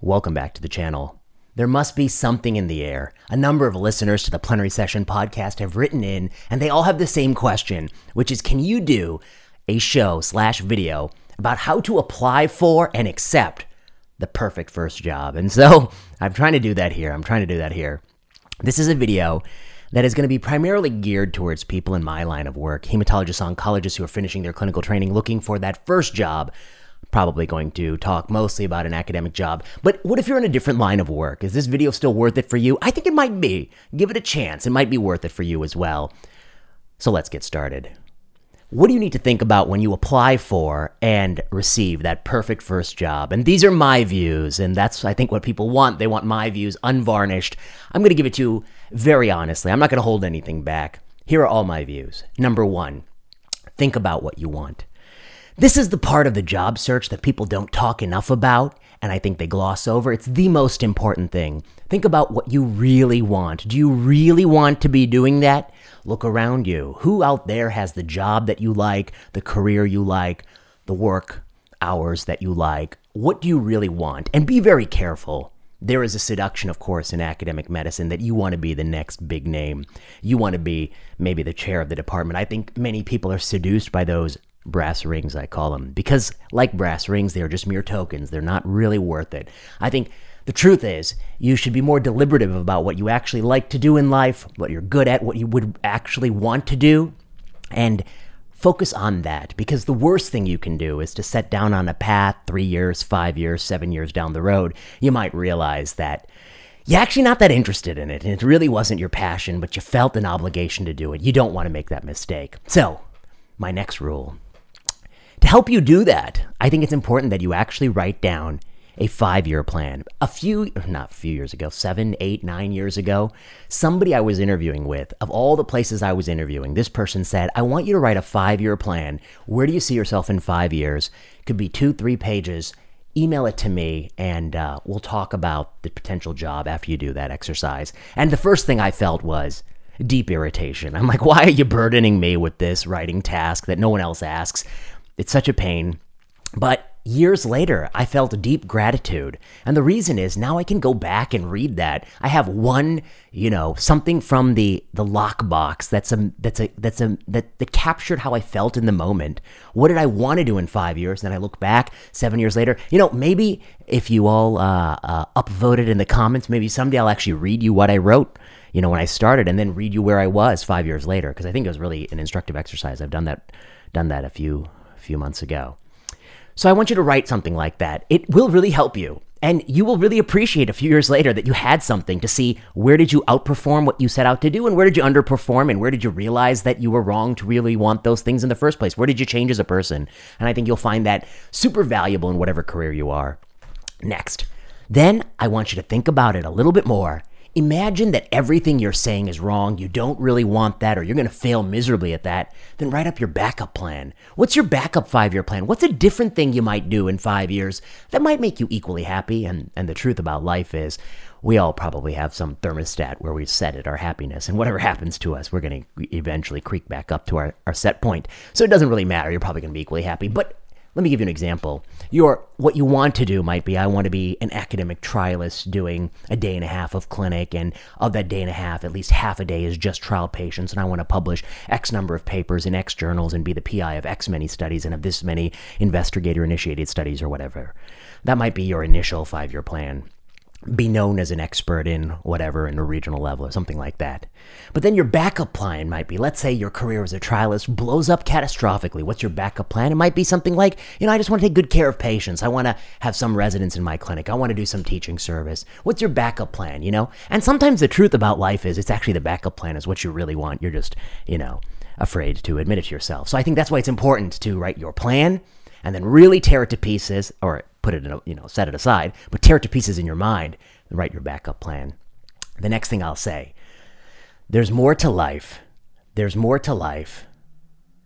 Welcome back to the channel. There must be something in the air. A number of listeners to the Plenary Session podcast have written in, and they all have the same question, which is can you do a show slash video about how to apply for and accept the perfect first job? And so I'm trying to do that here. I'm trying to do that here. This is a video that is going to be primarily geared towards people in my line of work, hematologists, oncologists who are finishing their clinical training looking for that first job probably going to talk mostly about an academic job. But what if you're in a different line of work? Is this video still worth it for you? I think it might be. Give it a chance. It might be worth it for you as well. So let's get started. What do you need to think about when you apply for and receive that perfect first job? And these are my views, and that's, I think, what people want. They want my views unvarnished. I'm going to give it to you very honestly. I'm not going to hold anything back. Here are all my views. Number one, think about what you want. This is the part of the job search that people don't talk enough about, and I think they gloss over. It's the most important thing. Think about what you really want. Do you really want to be doing that? Look around you. Who out there has the job that you like, the career you like, the work hours that you like? What do you really want? And be very careful. There is a seduction, of course, in academic medicine that you want to be the next big name. You want to be maybe the chair of the department. I think many people are seduced by those brass rings, I call them, because like brass rings, they are just mere tokens. They're not really worth it. I think the truth is, you should be more deliberative about what you actually like to do in life, what you're good at, what you would actually want to do, and focus on that. Because the worst thing you can do is to set down on a path three years, five years, seven years down the road. You might realize that you're actually not that interested in it, and it really wasn't your passion, but you felt an obligation to do it. You don't want to make that mistake. So, my next rule to help you do that, I think it's important that you actually write down a five year plan. A few, not a few years ago, seven, eight, nine years ago, somebody I was interviewing with, of all the places I was interviewing, this person said, I want you to write a five year plan. Where do you see yourself in five years? Could be two, three pages. Email it to me and uh, we'll talk about the potential job after you do that exercise. And the first thing I felt was, deep irritation. I'm like, why are you burdening me with this writing task that no one else asks? It's such a pain. But years later, I felt deep gratitude. And the reason is now I can go back and read that. I have one, you know, something from the the lockbox that's a that's a that's a that, that captured how I felt in the moment. What did I want to do in five years? And then I look back seven years later. You know, maybe if you all uh, uh, upvoted in the comments, maybe someday I'll actually read you what I wrote. You know, when I started, and then read you where I was five years later, because I think it was really an instructive exercise. I've done that done that a few few months ago. So I want you to write something like that. It will really help you. And you will really appreciate a few years later that you had something to see where did you outperform what you set out to do and where did you underperform and where did you realize that you were wrong to really want those things in the first place? Where did you change as a person? And I think you'll find that super valuable in whatever career you are. Next, then I want you to think about it a little bit more Imagine that everything you're saying is wrong, you don't really want that, or you're going to fail miserably at that. Then write up your backup plan. What's your backup five year plan? What's a different thing you might do in five years that might make you equally happy? And, and the truth about life is, we all probably have some thermostat where we set it, our happiness, and whatever happens to us, we're going to eventually creak back up to our, our set point. So it doesn't really matter. You're probably going to be equally happy. But let me give you an example. Your what you want to do might be I want to be an academic trialist doing a day and a half of clinic and of that day and a half at least half a day is just trial patients and I want to publish X number of papers in X journals and be the PI of X many studies and of this many investigator initiated studies or whatever. That might be your initial 5-year plan be known as an expert in whatever in a regional level or something like that. But then your backup plan might be let's say your career as a trialist blows up catastrophically. What's your backup plan? It might be something like, you know, I just want to take good care of patients. I want to have some residents in my clinic. I want to do some teaching service. What's your backup plan, you know? And sometimes the truth about life is it's actually the backup plan is what you really want. You're just, you know, afraid to admit it to yourself. So I think that's why it's important to write your plan and then really tear it to pieces or put it in a, you know, set it aside, but tear it to pieces in your mind and write your backup plan. The next thing I'll say, there's more to life. There's more to life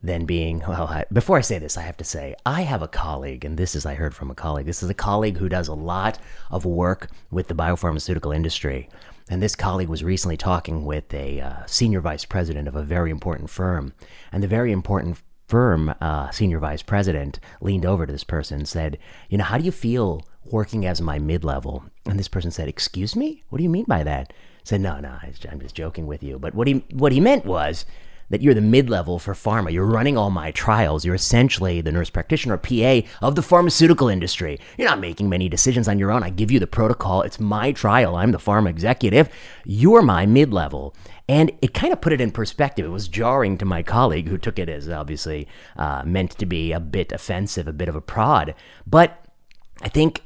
than being, well, I, before I say this, I have to say, I have a colleague, and this is, I heard from a colleague, this is a colleague who does a lot of work with the biopharmaceutical industry. And this colleague was recently talking with a uh, senior vice president of a very important firm. And the very important firm uh, senior vice president leaned over to this person and said, You know, how do you feel working as my mid level. And this person said, Excuse me? What do you mean by that? I said, No, no, I'm just joking with you. But what he, what he meant was, that you're the mid level for pharma. You're running all my trials. You're essentially the nurse practitioner, PA of the pharmaceutical industry. You're not making many decisions on your own. I give you the protocol. It's my trial. I'm the pharma executive. You're my mid level. And it kind of put it in perspective. It was jarring to my colleague who took it as obviously uh, meant to be a bit offensive, a bit of a prod. But I think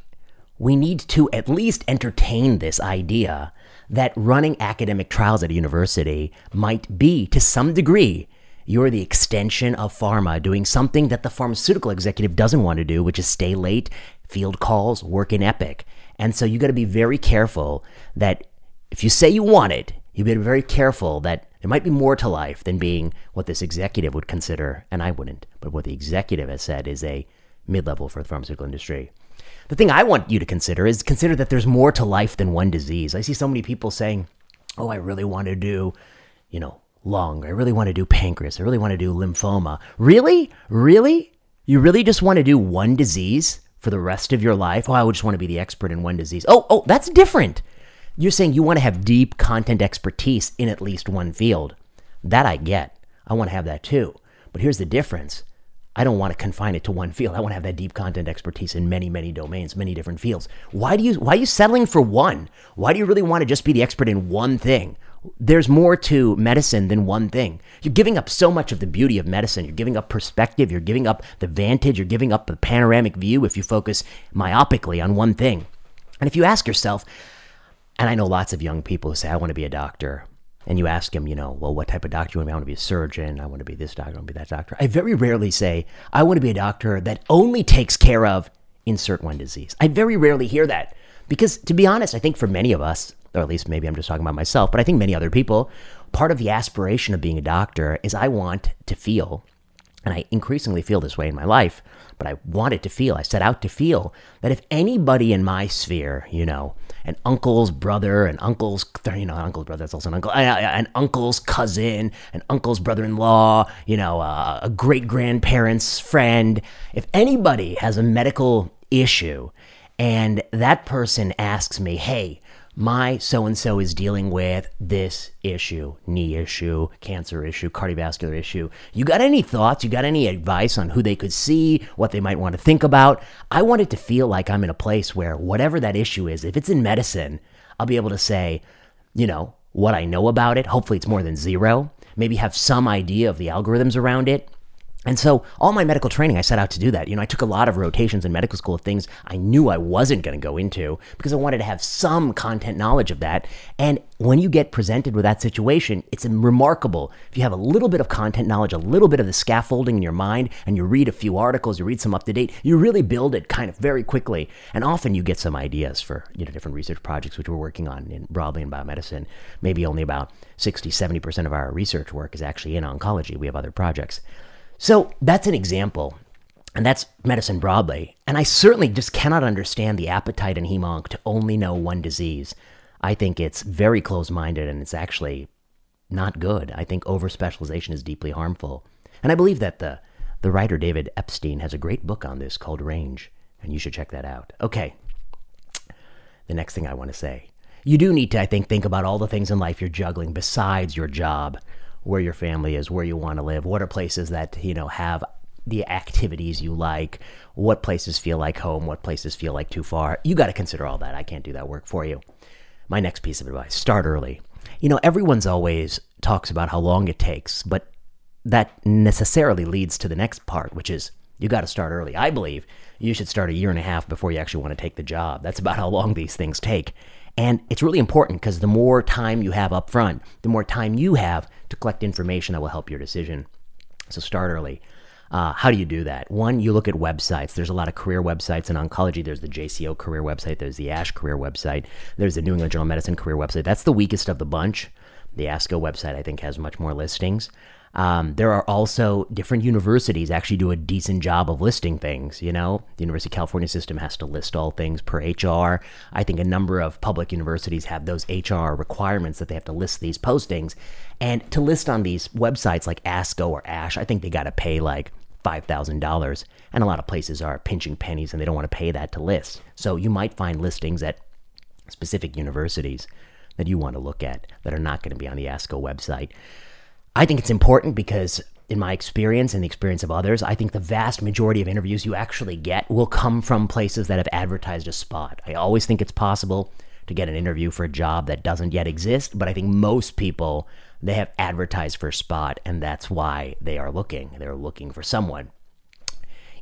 we need to at least entertain this idea that running academic trials at a university might be, to some degree, you're the extension of pharma doing something that the pharmaceutical executive doesn't want to do, which is stay late, field calls, work in Epic. And so you got to be very careful that if you say you want it, you better be very careful that there might be more to life than being what this executive would consider, and I wouldn't, but what the executive has said is a mid level for the pharmaceutical industry. The thing I want you to consider is consider that there's more to life than one disease. I see so many people saying, "Oh, I really want to do, you know, lung. I really want to do pancreas. I really want to do lymphoma." Really? Really? You really just want to do one disease for the rest of your life? Oh, I would just want to be the expert in one disease. Oh, oh, that's different. You're saying you want to have deep content expertise in at least one field. That I get. I want to have that too. But here's the difference. I don't want to confine it to one field. I want to have that deep content expertise in many, many domains, many different fields. Why do you why are you settling for one? Why do you really want to just be the expert in one thing? There's more to medicine than one thing. You're giving up so much of the beauty of medicine. You're giving up perspective, you're giving up the vantage, you're giving up the panoramic view if you focus myopically on one thing. And if you ask yourself, and I know lots of young people who say, I want to be a doctor and you ask them, you know, well, what type of doctor you want to be? I want to be a surgeon. I want to be this doctor. I want to be that doctor. I very rarely say, I want to be a doctor that only takes care of insert one disease. I very rarely hear that because, to be honest, I think for many of us, or at least maybe I'm just talking about myself, but I think many other people, part of the aspiration of being a doctor is I want to feel, and I increasingly feel this way in my life, but I wanted to feel, I set out to feel that if anybody in my sphere, you know, an uncle's brother, an uncle's, you know, uncle's brother, that's also an uncle, an uncle's cousin, an uncle's brother in law, you know, uh, a great grandparent's friend. If anybody has a medical issue and that person asks me, hey, my so and so is dealing with this issue, knee issue, cancer issue, cardiovascular issue. You got any thoughts? You got any advice on who they could see, what they might want to think about? I want it to feel like I'm in a place where whatever that issue is, if it's in medicine, I'll be able to say, you know, what I know about it. Hopefully, it's more than zero. Maybe have some idea of the algorithms around it. And so, all my medical training, I set out to do that. You know, I took a lot of rotations in medical school of things I knew I wasn't going to go into because I wanted to have some content knowledge of that. And when you get presented with that situation, it's remarkable. If you have a little bit of content knowledge, a little bit of the scaffolding in your mind, and you read a few articles, you read some up to date, you really build it kind of very quickly. And often you get some ideas for, you know, different research projects, which we're working on in, broadly in biomedicine. Maybe only about 60, 70% of our research work is actually in oncology. We have other projects. So that's an example. And that's medicine broadly. And I certainly just cannot understand the appetite in hemonc to only know one disease. I think it's very close minded and it's actually not good. I think over specialization is deeply harmful. And I believe that the, the writer David Epstein has a great book on this called Range, and you should check that out. Okay. The next thing I want to say you do need to, I think, think about all the things in life you're juggling besides your job where your family is, where you want to live, what are places that, you know, have the activities you like, what places feel like home, what places feel like too far. You got to consider all that. I can't do that work for you. My next piece of advice start early. You know, everyone's always talks about how long it takes, but that necessarily leads to the next part, which is you got to start early. I believe you should start a year and a half before you actually want to take the job. That's about how long these things take. And it's really important because the more time you have up front, the more time you have to collect information that will help your decision. So start early. Uh, how do you do that? One, you look at websites. There's a lot of career websites in oncology. There's the JCO career website. There's the ASH career website. There's the New England Journal of Medicine career website. That's the weakest of the bunch. The ASCO website, I think, has much more listings. Um, there are also different universities actually do a decent job of listing things. You know, the University of California system has to list all things per HR. I think a number of public universities have those HR requirements that they have to list these postings. And to list on these websites like ASCO or ASH, I think they got to pay like $5,000. And a lot of places are pinching pennies and they don't want to pay that to list. So you might find listings at specific universities that you want to look at that are not going to be on the ASCO website. I think it's important because, in my experience and the experience of others, I think the vast majority of interviews you actually get will come from places that have advertised a spot. I always think it's possible to get an interview for a job that doesn't yet exist, but I think most people they have advertised for a spot and that's why they are looking. They're looking for someone.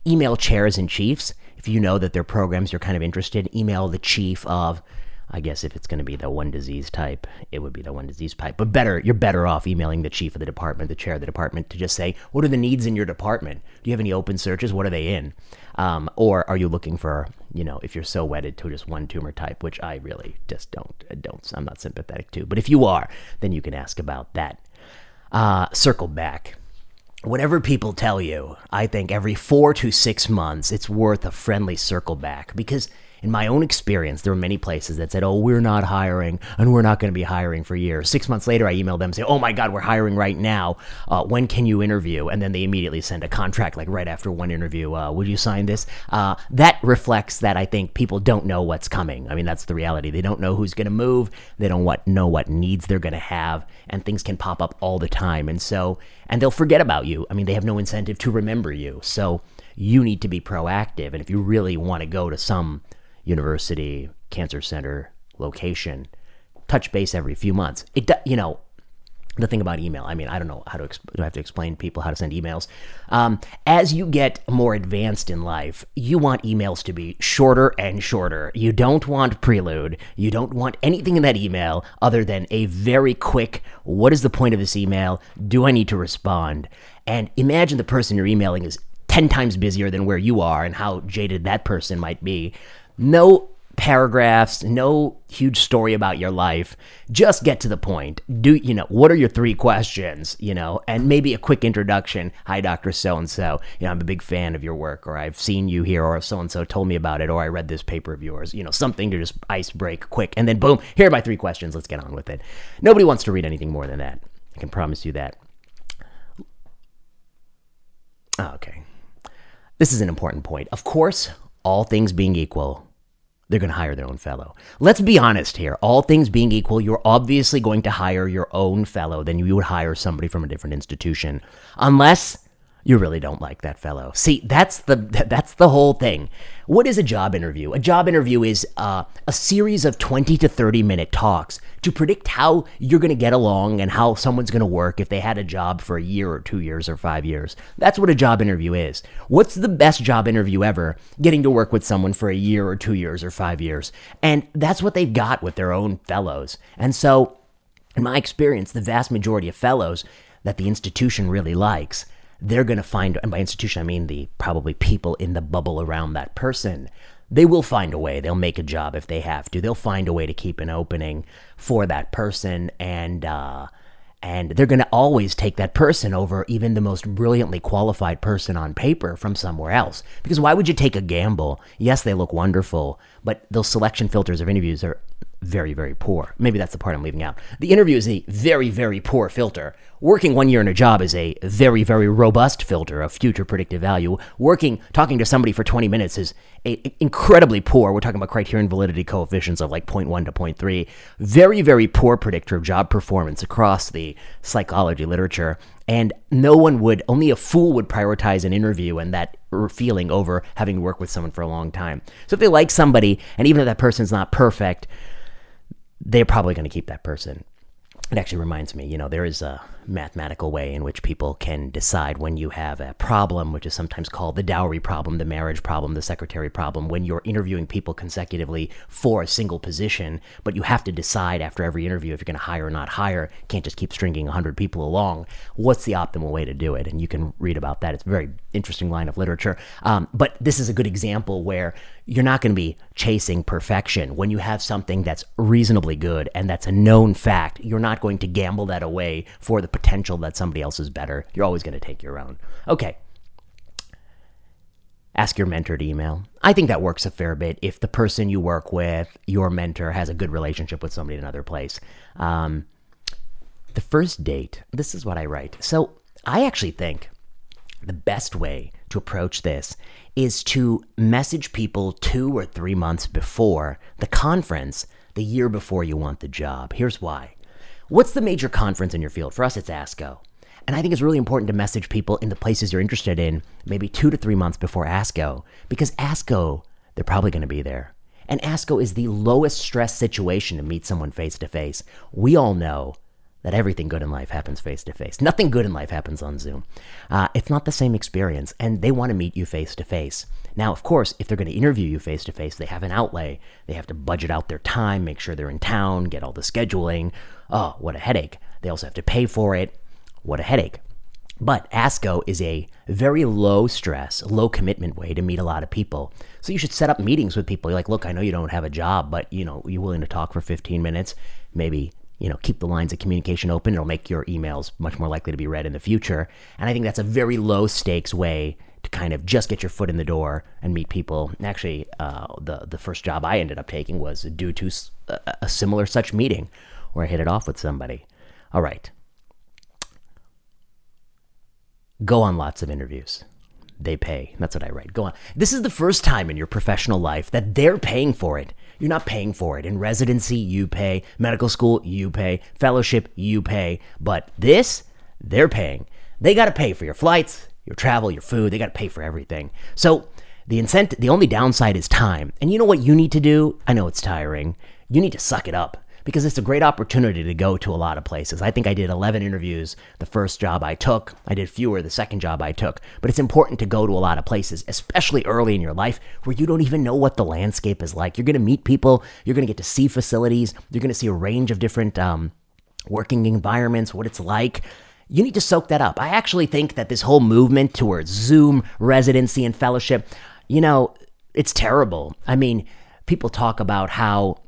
Email chairs and chiefs. If you know that their programs you're kind of interested, email the chief of I guess if it's going to be the one disease type, it would be the one disease type. But better, you're better off emailing the chief of the department, the chair of the department, to just say, what are the needs in your department? Do you have any open searches? What are they in? Um, or are you looking for, you know, if you're so wedded to just one tumor type, which I really just don't, don't, I'm not sympathetic to. But if you are, then you can ask about that. Uh, circle back whatever people tell you, I think every four to six months, it's worth a friendly circle back because in my own experience, there were many places that said, "Oh, we're not hiring, and we're not going to be hiring for years." Six months later, I emailed them say, "Oh my God, we're hiring right now. Uh, when can you interview?" And then they immediately send a contract like right after one interview. Uh, would you sign this? Uh, that reflects that I think people don't know what's coming. I mean, that's the reality. They don't know who's going to move. They don't what, know what needs they're going to have, and things can pop up all the time. And so, and they'll forget about you. I mean, they have no incentive to remember you. So you need to be proactive. And if you really want to go to some university, cancer center location, touch base every few months. It, you know, the thing about email, I mean, I don't know how to, do I have to explain to people how to send emails? Um, as you get more advanced in life, you want emails to be shorter and shorter. You don't want prelude. You don't want anything in that email other than a very quick, what is the point of this email? Do I need to respond? And imagine the person you're emailing is 10 times busier than where you are and how jaded that person might be. No paragraphs, no huge story about your life. Just get to the point. Do you know what are your three questions, you know, and maybe a quick introduction. Hi Dr. So and so. You know, I'm a big fan of your work or I've seen you here or so and so told me about it or I read this paper of yours. You know, something to just ice break quick and then boom, here are my three questions. Let's get on with it. Nobody wants to read anything more than that. I can promise you that. Ah, okay. This is an important point. Of course, all things being equal, they're going to hire their own fellow. Let's be honest here. All things being equal, you're obviously going to hire your own fellow than you would hire somebody from a different institution. Unless you really don't like that fellow. See, that's the that's the whole thing. What is a job interview? A job interview is uh, a series of 20 to 30 minute talks to predict how you're going to get along and how someone's going to work if they had a job for a year or two years or five years. That's what a job interview is. What's the best job interview ever? Getting to work with someone for a year or two years or five years. And that's what they've got with their own fellows. And so, in my experience, the vast majority of fellows that the institution really likes they're going to find, and by institution, I mean the probably people in the bubble around that person. They will find a way. They'll make a job if they have to. They'll find a way to keep an opening for that person, and uh, and they're going to always take that person over even the most brilliantly qualified person on paper from somewhere else. Because why would you take a gamble? Yes, they look wonderful, but those selection filters of interviews are very, very poor. Maybe that's the part I'm leaving out. The interview is a very, very poor filter. Working one year in a job is a very, very robust filter of future predictive value. Working, talking to somebody for 20 minutes is a, incredibly poor. We're talking about criterion validity coefficients of like 0.1 to 0.3. Very, very poor predictor of job performance across the psychology literature. And no one would, only a fool would prioritize an interview and that feeling over having worked with someone for a long time. So if they like somebody, and even if that person's not perfect, they're probably going to keep that person. It actually reminds me, you know, there is a mathematical way in which people can decide when you have a problem, which is sometimes called the dowry problem, the marriage problem, the secretary problem, when you're interviewing people consecutively for a single position, but you have to decide after every interview if you're going to hire or not hire. Can't just keep stringing 100 people along. What's the optimal way to do it? And you can read about that. It's a very interesting line of literature. Um, but this is a good example where you're not going to be chasing perfection. When you have something that's reasonably good and that's a known fact, you're not going to gamble that away for the potential that somebody else is better. You're always going to take your own. Okay. Ask your mentor to email. I think that works a fair bit if the person you work with, your mentor, has a good relationship with somebody in another place. Um, the first date, this is what I write. So I actually think the best way to approach this is to message people two or three months before the conference, the year before you want the job. Here's why. What's the major conference in your field? For us, it's ASCO. And I think it's really important to message people in the places you're interested in maybe two to three months before ASCO, because ASCO, they're probably going to be there. And ASCO is the lowest stress situation to meet someone face to face. We all know that everything good in life happens face to face. Nothing good in life happens on Zoom. Uh, it's not the same experience, and they want to meet you face to face. Now, of course, if they're going to interview you face to face, they have an outlay. They have to budget out their time, make sure they're in town, get all the scheduling. Oh, what a headache. They also have to pay for it. What a headache. But ASCO is a very low stress, low commitment way to meet a lot of people. So you should set up meetings with people. You're like, look, I know you don't have a job, but you know, you're willing to talk for 15 minutes, maybe you know, keep the lines of communication open. It'll make your emails much more likely to be read in the future. And I think that's a very low stakes way to kind of just get your foot in the door and meet people. Actually, uh, the the first job I ended up taking was due to a, a similar such meeting where I hit it off with somebody. All right, go on lots of interviews they pay. That's what I write. Go on. This is the first time in your professional life that they're paying for it. You're not paying for it. In residency, you pay. Medical school, you pay. Fellowship, you pay. But this, they're paying. They got to pay for your flights, your travel, your food. They got to pay for everything. So the incentive, the only downside is time. And you know what you need to do? I know it's tiring. You need to suck it up because it's a great opportunity to go to a lot of places. I think I did 11 interviews the first job I took. I did fewer the second job I took. But it's important to go to a lot of places, especially early in your life where you don't even know what the landscape is like. You're going to meet people, you're going to get to see facilities, you're going to see a range of different um, working environments, what it's like. You need to soak that up. I actually think that this whole movement towards Zoom residency and fellowship, you know, it's terrible. I mean, people talk about how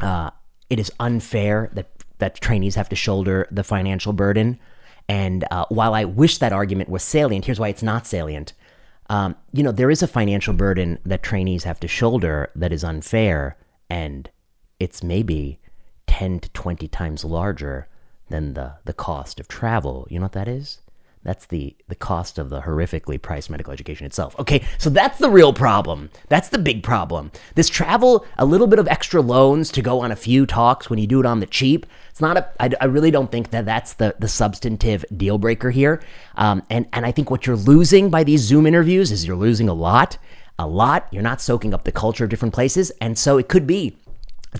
uh, it is unfair that that trainees have to shoulder the financial burden. And uh, while I wish that argument was salient, here's why it's not salient. Um, you know, there is a financial burden that trainees have to shoulder that is unfair, and it's maybe 10 to 20 times larger than the, the cost of travel. You know what that is? That's the, the cost of the horrifically priced medical education itself. Okay, so that's the real problem. That's the big problem. This travel, a little bit of extra loans to go on a few talks when you do it on the cheap, it's not a, I, I really don't think that that's the, the substantive deal breaker here. Um, and, and I think what you're losing by these Zoom interviews is you're losing a lot. A lot. You're not soaking up the culture of different places. And so it could be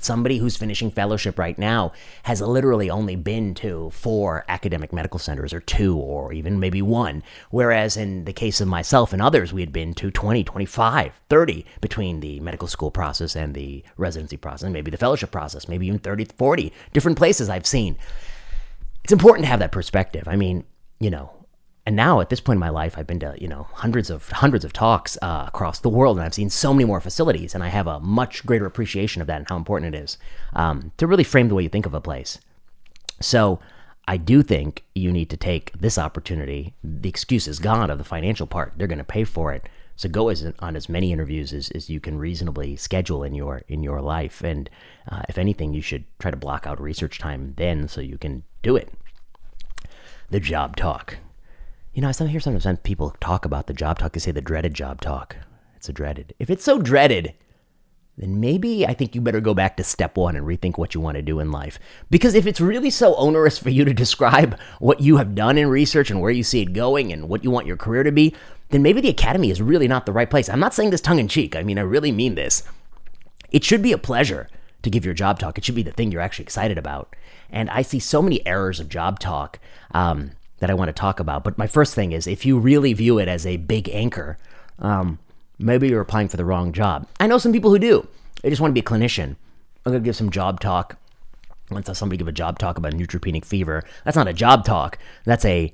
somebody who's finishing fellowship right now has literally only been to four academic medical centers or two or even maybe one. Whereas in the case of myself and others we had been to 20 25 30 between the medical school process and the residency process maybe the fellowship process maybe even 30 40 different places i've seen. It's important to have that perspective. I mean you know and now at this point in my life i've been to you know hundreds of hundreds of talks uh, across the world and i've seen so many more facilities and i have a much greater appreciation of that and how important it is um, to really frame the way you think of a place. So i do think you need to take this opportunity the excuse is gone of the financial part they're going to pay for it. So go as, on as many interviews as, as you can reasonably schedule in your in your life and uh, if anything you should try to block out research time then so you can do it. The job talk you know, I hear sometimes people talk about the job talk, they say the dreaded job talk. It's a dreaded. If it's so dreaded, then maybe I think you better go back to step one and rethink what you want to do in life. Because if it's really so onerous for you to describe what you have done in research and where you see it going and what you want your career to be, then maybe the academy is really not the right place. I'm not saying this tongue in cheek. I mean, I really mean this. It should be a pleasure to give your job talk. It should be the thing you're actually excited about. And I see so many errors of job talk. Um, that I want to talk about. But my first thing is if you really view it as a big anchor, um, maybe you're applying for the wrong job. I know some people who do. They just want to be a clinician. I'm going to give some job talk. Once somebody give a job talk about neutropenic fever. That's not a job talk. That's a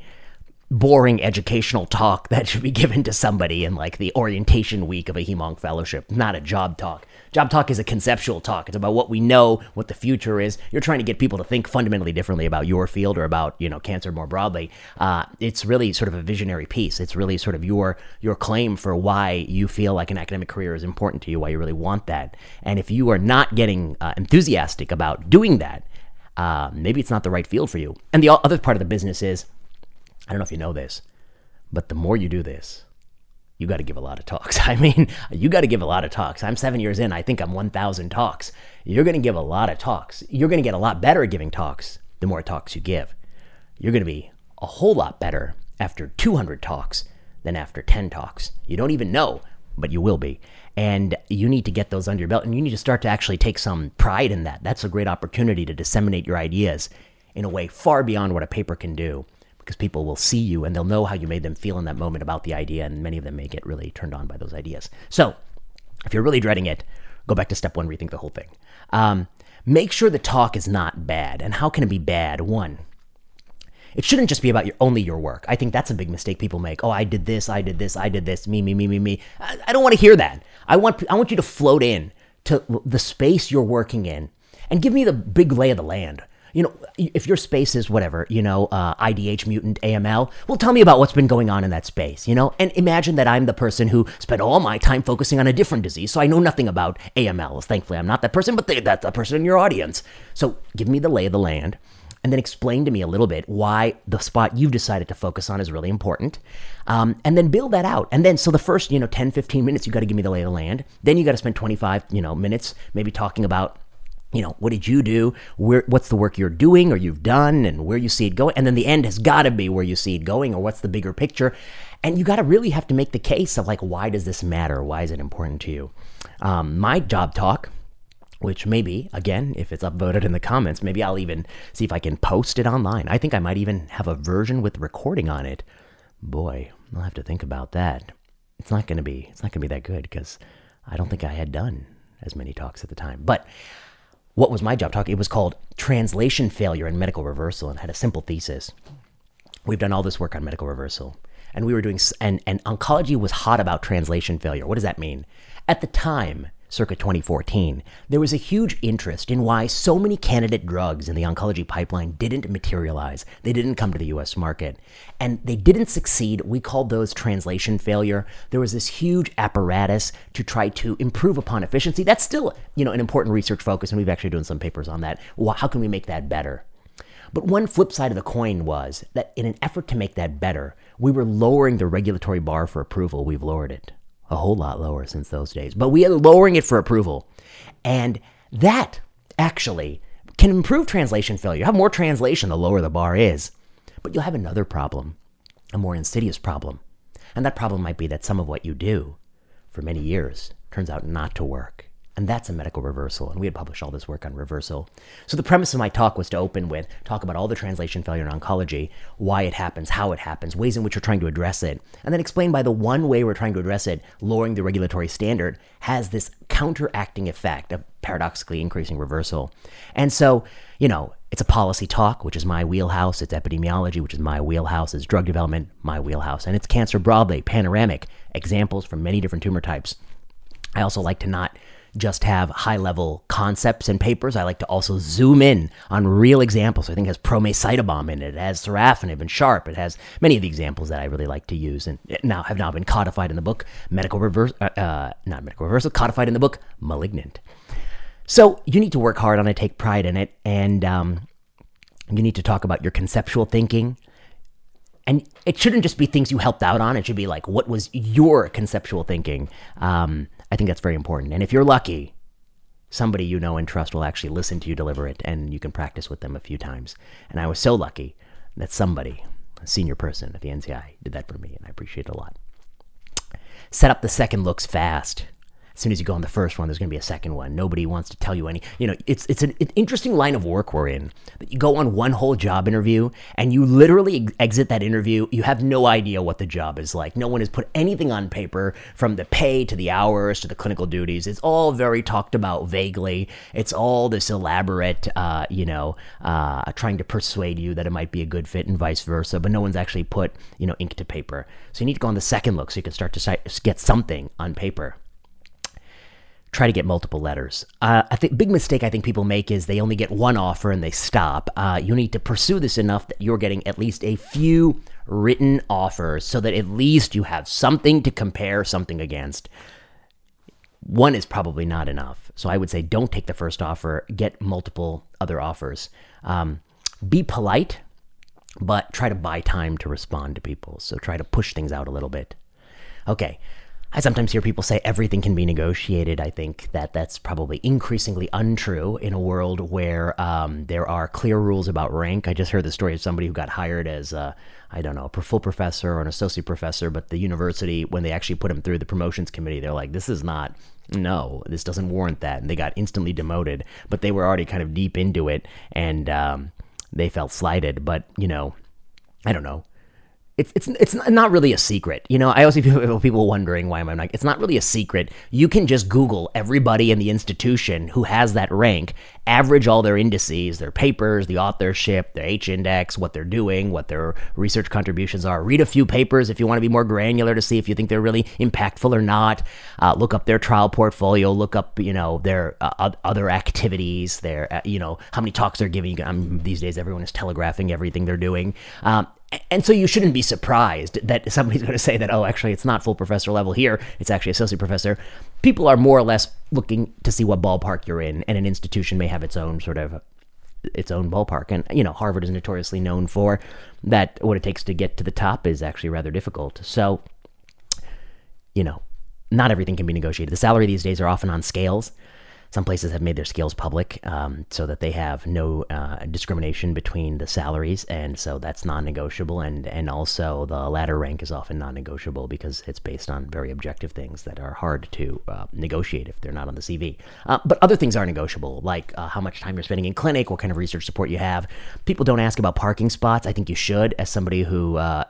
boring educational talk that should be given to somebody in like the orientation week of a hemonc fellowship, not a job talk. Job talk is a conceptual talk. It's about what we know, what the future is. You're trying to get people to think fundamentally differently about your field or about you know cancer more broadly. Uh, it's really sort of a visionary piece. It's really sort of your your claim for why you feel like an academic career is important to you, why you really want that. And if you are not getting uh, enthusiastic about doing that, uh, maybe it's not the right field for you. And the other part of the business is, I don't know if you know this, But the more you do this, you got to give a lot of talks. I mean, you got to give a lot of talks. I'm seven years in. I think I'm 1,000 talks. You're going to give a lot of talks. You're going to get a lot better at giving talks the more talks you give. You're going to be a whole lot better after 200 talks than after 10 talks. You don't even know, but you will be. And you need to get those under your belt and you need to start to actually take some pride in that. That's a great opportunity to disseminate your ideas in a way far beyond what a paper can do because people will see you and they'll know how you made them feel in that moment about the idea, and many of them may get really turned on by those ideas. So, if you're really dreading it, go back to step one, rethink the whole thing. Um, make sure the talk is not bad. And how can it be bad? One, it shouldn't just be about your, only your work. I think that's a big mistake people make. Oh, I did this, I did this, I did this, me, me, me, me, me. I, I don't want to hear that. I want, I want you to float in to the space you're working in and give me the big lay of the land you know, if your space is whatever, you know, uh, IDH mutant AML, well, tell me about what's been going on in that space, you know? And imagine that I'm the person who spent all my time focusing on a different disease, so I know nothing about AML. Thankfully, I'm not that person, but they, that's the person in your audience. So give me the lay of the land and then explain to me a little bit why the spot you've decided to focus on is really important um, and then build that out and then so the first you know 10 15 minutes you got to give me the lay of the land then you got to spend 25 you know minutes maybe talking about you know, what did you do? Where, what's the work you're doing or you've done and where you see it going? And then the end has got to be where you see it going or what's the bigger picture. And you got to really have to make the case of like, why does this matter? Why is it important to you? Um, my job talk, which maybe, again, if it's upvoted in the comments, maybe I'll even see if I can post it online. I think I might even have a version with recording on it. Boy, I'll have to think about that. It's not going to be, it's not going to be that good because I don't think I had done as many talks at the time. But what was my job talk? It was called Translation Failure and Medical Reversal and had a simple thesis. We've done all this work on medical reversal. And we were doing, and, and oncology was hot about translation failure. What does that mean? At the time, circa 2014, there was a huge interest in why so many candidate drugs in the oncology pipeline didn't materialize. They didn't come to the US market. And they didn't succeed. We called those translation failure. There was this huge apparatus to try to improve upon efficiency. That's still, you know, an important research focus, and we've actually done some papers on that. Well, how can we make that better? But one flip side of the coin was that in an effort to make that better, we were lowering the regulatory bar for approval. We've lowered it a whole lot lower since those days. But we are lowering it for approval. And that actually can improve translation failure. You have more translation the lower the bar is. But you'll have another problem, a more insidious problem. And that problem might be that some of what you do for many years turns out not to work. And that's a medical reversal. And we had published all this work on reversal. So the premise of my talk was to open with talk about all the translation failure in oncology, why it happens, how it happens, ways in which we're trying to address it, and then explain by the one way we're trying to address it, lowering the regulatory standard, has this counteracting effect of paradoxically increasing reversal. And so, you know, it's a policy talk, which is my wheelhouse. It's epidemiology, which is my wheelhouse. It's drug development, my wheelhouse. And it's cancer broadly, panoramic, examples from many different tumor types. I also like to not just have high level concepts and papers. I like to also zoom in on real examples. I think it has promacytobam in it. It has sorafenib and sharp. It has many of the examples that I really like to use and now have now been codified in the book medical reverse, uh, uh, not medical reversal, codified in the book malignant. So you need to work hard on it, take pride in it, and um, you need to talk about your conceptual thinking. And it shouldn't just be things you helped out on. It should be like, what was your conceptual thinking? Um, I think that's very important. And if you're lucky, somebody you know and trust will actually listen to you deliver it and you can practice with them a few times. And I was so lucky that somebody, a senior person at the NCI, did that for me, and I appreciate it a lot. Set up the second looks fast as soon as you go on the first one, there's going to be a second one. Nobody wants to tell you any. You know, it's it's an, interesting line of work we're in. That you go on one whole job interview and you literally exit that interview. You have no idea what the job is like. No one has put anything on paper, from the pay to the hours to the clinical duties. It's all very talked about vaguely. It's all this elaborate, uh, you know, uh, trying to persuade you that it might be a good fit and vice versa. But no one's actually put you know ink to paper. So you need to go on the second look so you can start to get something on paper try to get multiple letters. Uh, I think big mistake I think people make is they only get one offer and they stop. Uh, you need to pursue this enough that you're getting at least a few written offers so that at least you have something to compare something against. One is probably not enough. So I would say don't take the first offer, get multiple other offers. Um, be polite but try to buy time to respond to people. So try to push things out a little bit. Okay. I sometimes hear people say everything can be negotiated. I think that that's probably increasingly untrue in a world where um, there are clear rules about rank. I just heard the story of somebody who got hired as, I don't know, a full professor or an associate professor, but the university, when they actually put him through the promotions committee, they're like, this is not, no, this doesn't warrant that. And they got instantly demoted, but they were already kind of deep into it and um, they felt slighted. But, you know, I don't know it's it's it's not really a secret. You know, I always people, people wondering why am I like it's not really a secret. You can just Google everybody in the institution who has that rank, average all their indices, their papers, the authorship, their H index, what they're doing, what their research contributions are. Read a few papers if you want to be more granular to see if you think they're really impactful or not. Uh, look up their trial portfolio. Look up you know their uh, other activities. Their uh, you know how many talks they're giving. These days, everyone is telegraphing everything they're doing. Um, and so you shouldn't be surprised that somebody's going to say that, oh, actually, it's not full professor level here. It's actually associate professor. People are more or less looking to see what ballpark you're in, and an institution may have its own sort of its own ballpark. And you know, Harvard is notoriously known for that. What it takes to get to the top is actually rather difficult. So, you know, not everything can be negotiated. The salary these days are often on scales. Some places have made their scales public um, so that they have no uh, discrimination between the salaries, and so that's non-negotiable. And and also the ladder rank is often non-negotiable because it's based on very objective things that are hard to uh, negotiate if they're not on the CV. Uh, but other things are negotiable, like uh, how much time you're spending in clinic, what kind of research support you have. People don't ask about parking spots. I think you should, as somebody who uh,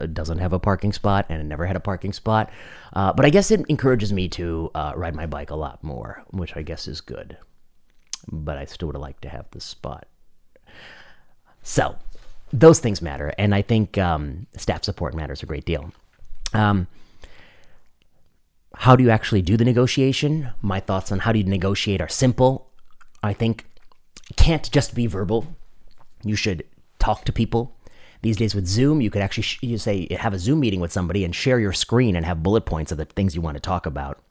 uh, doesn't have a parking spot and never had a parking spot. But I guess it encourages me to ride my bike a lot more, which I guess is good. But I still would have liked to have the spot. So those things matter, and I think um, staff support matters a great deal. Um, how do you actually do the negotiation? My thoughts on how do you negotiate are simple. I think can't just be verbal. You should talk to people. These days with Zoom, you could actually sh- you say have a Zoom meeting with somebody and share your screen and have bullet points of the things you want to talk about.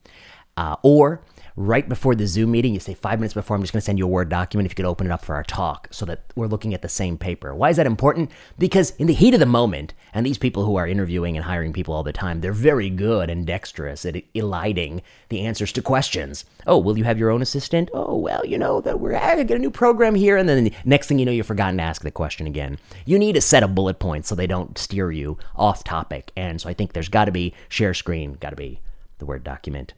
Uh, or right before the Zoom meeting, you say five minutes before, I'm just going to send you a Word document if you could open it up for our talk so that we're looking at the same paper. Why is that important? Because in the heat of the moment, and these people who are interviewing and hiring people all the time, they're very good and dexterous at eliding the answers to questions. Oh, will you have your own assistant? Oh, well, you know, that we're to get a new program here. And then the next thing you know, you've forgotten to ask the question again. You need a set of bullet points so they don't steer you off topic. And so I think there's got to be share screen, got to be the Word document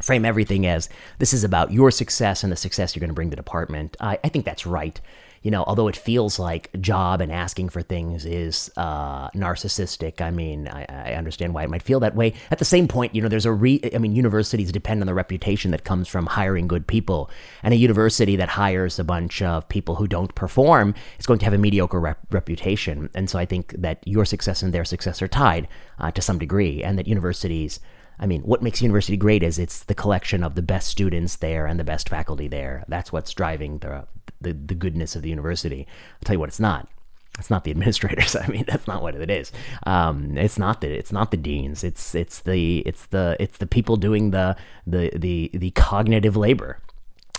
frame everything as this is about your success and the success you're going to bring the department. I, I think that's right. You know, although it feels like job and asking for things is uh, narcissistic. I mean, I, I, understand why it might feel that way. At the same point, you know, there's a re. I mean, universities depend on the reputation that comes from hiring good people, and a university that hires a bunch of people who don't perform is going to have a mediocre rep- reputation. And so, I think that your success and their success are tied uh, to some degree, and that universities I mean, what makes university great is it's the collection of the best students there and the best faculty there. That's what's driving the the, the goodness of the university. I'll tell you what, it's not. It's not the administrators. I mean, that's not what it is. Um, it's not the it's not the deans. It's it's the it's the it's the people doing the the the the cognitive labor.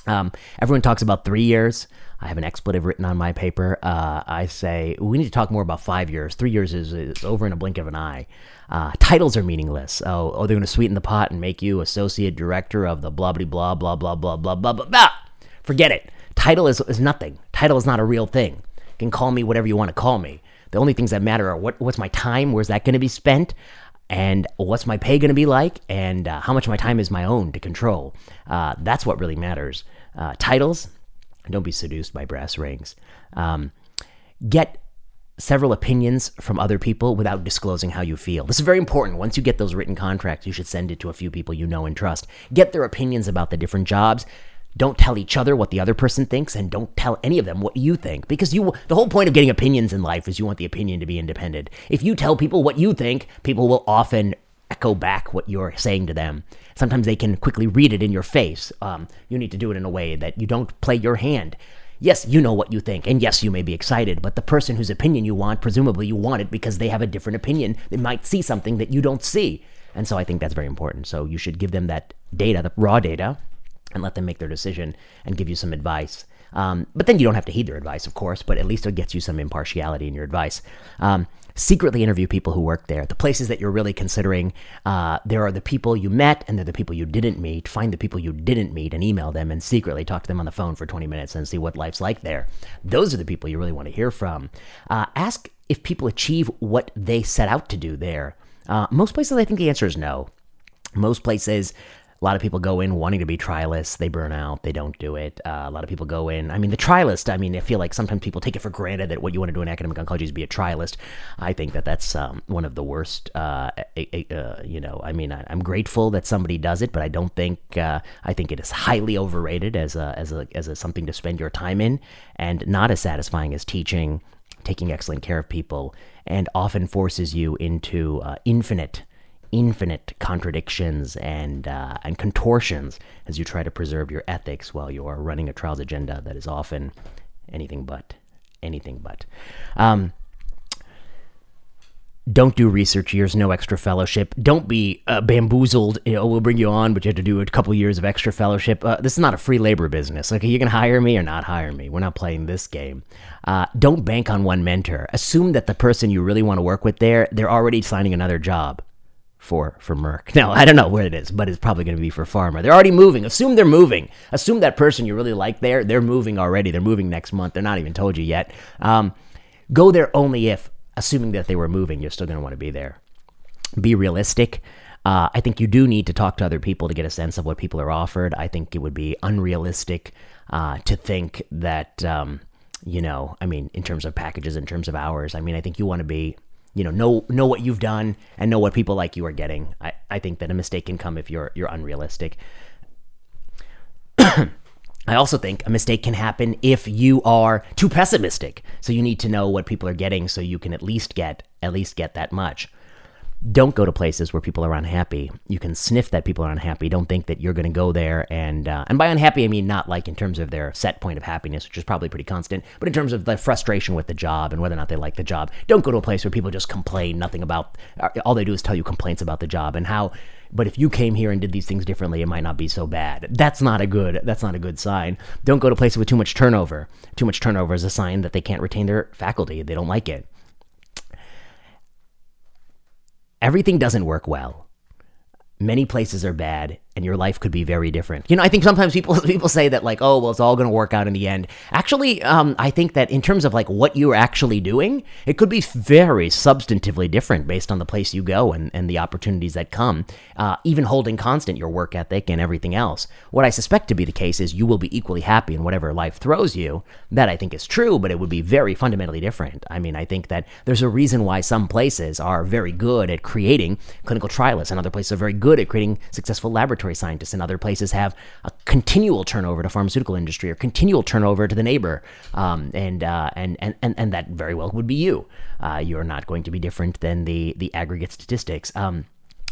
Um, everyone talks about three years. I have an expletive written on my paper. Uh, I say we need to talk more about five years. Three years is, is over in a blink of an eye. Uh, titles are meaningless. Oh, oh, they're going to sweeten the pot and make you associate director of the blah blah blah blah blah blah blah blah blah blah. Forget it. Title is, is nothing. Title is not a real thing. You can call me whatever you want to call me. The only things that matter are what, what's my time, where's that going to be spent, and what's my pay going to be like, and uh, how much of my time is my own to control. Uh, that's what really matters. Uh, titles, don't be seduced by brass rings. Um, get several opinions from other people without disclosing how you feel. This is very important. Once you get those written contracts, you should send it to a few people you know and trust. Get their opinions about the different jobs. Don't tell each other what the other person thinks and don't tell any of them what you think because you the whole point of getting opinions in life is you want the opinion to be independent. If you tell people what you think, people will often echo back what you're saying to them. Sometimes they can quickly read it in your face. Um, you need to do it in a way that you don't play your hand. Yes, you know what you think, and yes, you may be excited, but the person whose opinion you want, presumably you want it because they have a different opinion. They might see something that you don't see. And so I think that's very important. So you should give them that data, the raw data, and let them make their decision and give you some advice. Um, but then you don't have to heed their advice, of course, but at least it gets you some impartiality in your advice. Um, secretly interview people who work there. The places that you're really considering, uh, there are the people you met and they're the people you didn't meet. Find the people you didn't meet and email them and secretly talk to them on the phone for 20 minutes and see what life's like there. Those are the people you really want to hear from. Uh, ask if people achieve what they set out to do there. Uh, most places, I think the answer is no. Most places, a lot of people go in wanting to be trialists. They burn out. They don't do it. Uh, a lot of people go in. I mean, the trialist. I mean, I feel like sometimes people take it for granted that what you want to do in academic oncology is be a trialist. I think that that's um, one of the worst. Uh, uh, you know, I mean, I, am grateful that somebody does it, but I don't think. Uh, I think it is highly overrated as a as a as a something to spend your time in, and not as satisfying as teaching, taking excellent care of people, and often forces you into uh, infinite infinite contradictions and uh, and contortions as you try to preserve your ethics while you are running a trials agenda that is often anything but anything but. Um, don't do research years, no extra fellowship. Don't be uh, bamboozled. You know, we'll bring you on, but you have to do a couple years of extra fellowship. Uh, this is not a free labor business. Like, you can hire me or not hire me. We're not playing this game. Uh, don't bank on one mentor. Assume that the person you really want to work with there, they're already signing another job for for Merck. Now I don't know where it is, but it's probably going to be for pharma. They're already moving. Assume they're moving. Assume that person you really like there, they're moving already. They're moving next month. They're not even told you yet. Um, go there only if, assuming that they were moving, you're still going to want to be there. Be realistic. Uh, I think you do need to talk to other people to get a sense of what people are offered. I think it would be unrealistic uh, to think that. Um, you know, I mean, in terms of packages, in terms of hours, I mean, I think you want to be you know know know what you've done and know what people like you are getting. I, I think that a mistake can come if you're you're unrealistic. I also think a mistake can happen if you are too pessimistic. So you need to know what people are getting so you can at least get at least get that much don't go to places where people are unhappy. You can sniff that people are unhappy. Don't think that you're going to go there and uh, and by unhappy I mean not like in terms of their set point of happiness, which is probably pretty constant, but in terms of the frustration with the job and whether or not they like the job. Don't go to a place where people just complain nothing about. Uh, all they do is tell you complaints about the job and how. But if you came here and did these things differently, it might not be so bad. That's not a good. That's not a good sign. Don't go to places with too much turnover. Too much turnover is a sign that they can't retain their faculty. They don't like it everything doesn't work well. Many places are bad, and your life could be very different. You know, I think sometimes people people say that like, oh, well, it's all going to work out in the end. Actually, um, I think that in terms of like what you're actually doing, it could be very substantively different based on the place you go and, and the opportunities that come. Uh, even holding constant your work ethic and everything else. What I suspect to be the case is you will be equally happy in whatever life throws you. That I think is true, but it would be very fundamentally different. I mean, I think that there's a reason why some places are very good at creating clinical trialists, and other places are very good at creating successful laboratory laboratory scientists in other places have a continual turnover to pharmaceutical industry or continual turnover to the neighbor, um, and, uh, and and and and that very well would be you. Uh, you're not going to be different than the the aggregate statistics. Um,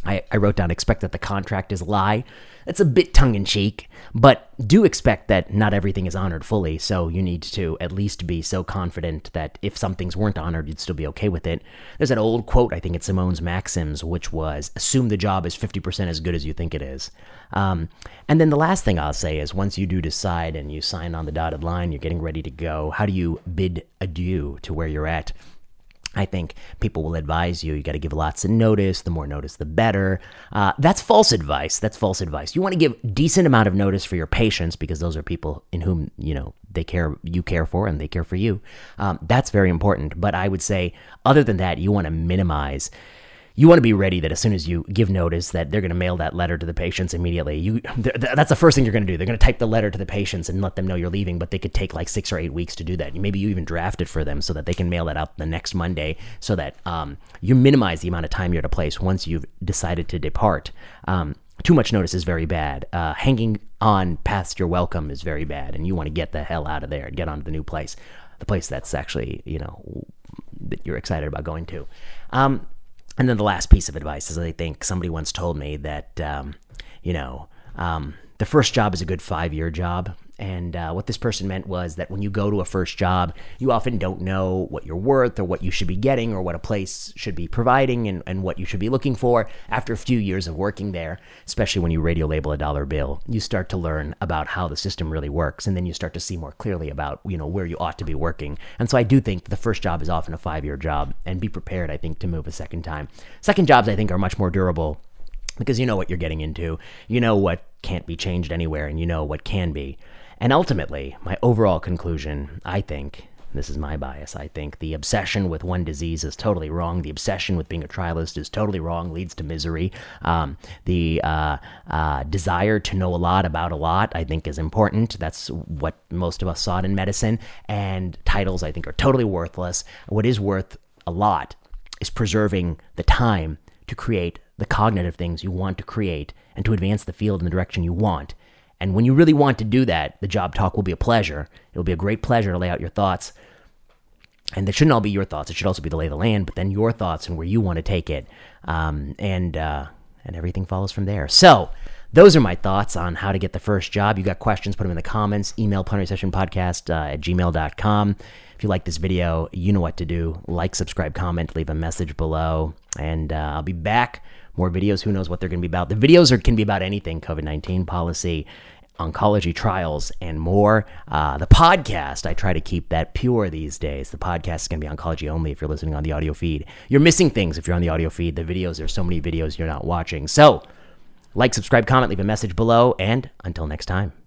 I, I wrote down expect that the contract is a lie. That's a bit tongue in cheek, but do expect that not everything is honored fully. So you need to at least be so confident that if some things weren't honored, you'd still be okay with it. There's an old quote, I think it's Simone's Maxims, which was assume the job is 50% as good as you think it is. Um, and then the last thing I'll say is once you do decide and you sign on the dotted line, you're getting ready to go, how do you bid adieu to where you're at? I think people will advise you, you got to give lots of notice. The more notice, the better. Uh, that's false advice. That's false advice. You want to give decent amount of notice for your patients because those are people in whom, you know, they care, you care for and they care for you. Um, that's very important. But I would say, other than that, you want to minimize you want to be ready that as soon as you give notice that they're going to mail that letter to the patients immediately. You that's the first thing you're going to do. They're going to type the letter to the patients and let them know you're leaving, but they could take like six or eight weeks to do that. Maybe you even draft it for them so that they can mail that out the next Monday, so that um, you minimize the amount of time you're at a place once you've decided to depart. Um, too much notice is very bad. Uh, hanging on past your welcome is very bad, and you want to get the hell out of there and get on to the new place, the place that's actually you know that you're excited about going to. Um, and then the last piece of advice is I think somebody once told me that, um, you know, um, the first job is a good five year job, And uh, what this person meant was that when you go to a first job, you often don't know what you're worth or what you should be getting or what a place should be providing and, and what you should be looking for. After a few years of working there, especially when you radio label a dollar bill, you start to learn about how the system really works. And then you start to see more clearly about, you know, where you ought to be working. And so I do think the first job is often a five year job and be prepared, I think, to move a second time. Second jobs, I think, are much more durable because you know what you're getting into. You know what can't be changed anywhere, and you know what can be. And ultimately, my overall conclusion, I think, this is my bias, I think the obsession with one disease is totally wrong. The obsession with being a trialist is totally wrong, leads to misery. Um, the uh, uh, desire to know a lot about a lot, I think, is important. That's what most of us sought in medicine. And titles, I think, are totally worthless. What is worth a lot is preserving the time to create the cognitive things you want to create and to advance the field in the direction you want. And when you really want to do that, the job talk will be a pleasure. It'll be a great pleasure to lay out your thoughts. And it shouldn't all be your thoughts. It should also be the lay of the land, but then your thoughts and where you want to take it. Um, and, uh, and everything follows from there. So, those are my thoughts on how to get the first job. You got questions, put them in the comments. Email plenary session podcast uh, at gmail.com. If you like this video, you know what to do. Like, subscribe, comment, leave a message below. And uh, I'll be back more videos. Who knows what they're going to be about? The videos are, can be about anything COVID 19 policy, oncology trials, and more. Uh, the podcast, I try to keep that pure these days. The podcast is going to be oncology only if you're listening on the audio feed. You're missing things if you're on the audio feed. The videos, there's so many videos you're not watching. So, like, subscribe, comment, leave a message below, and until next time.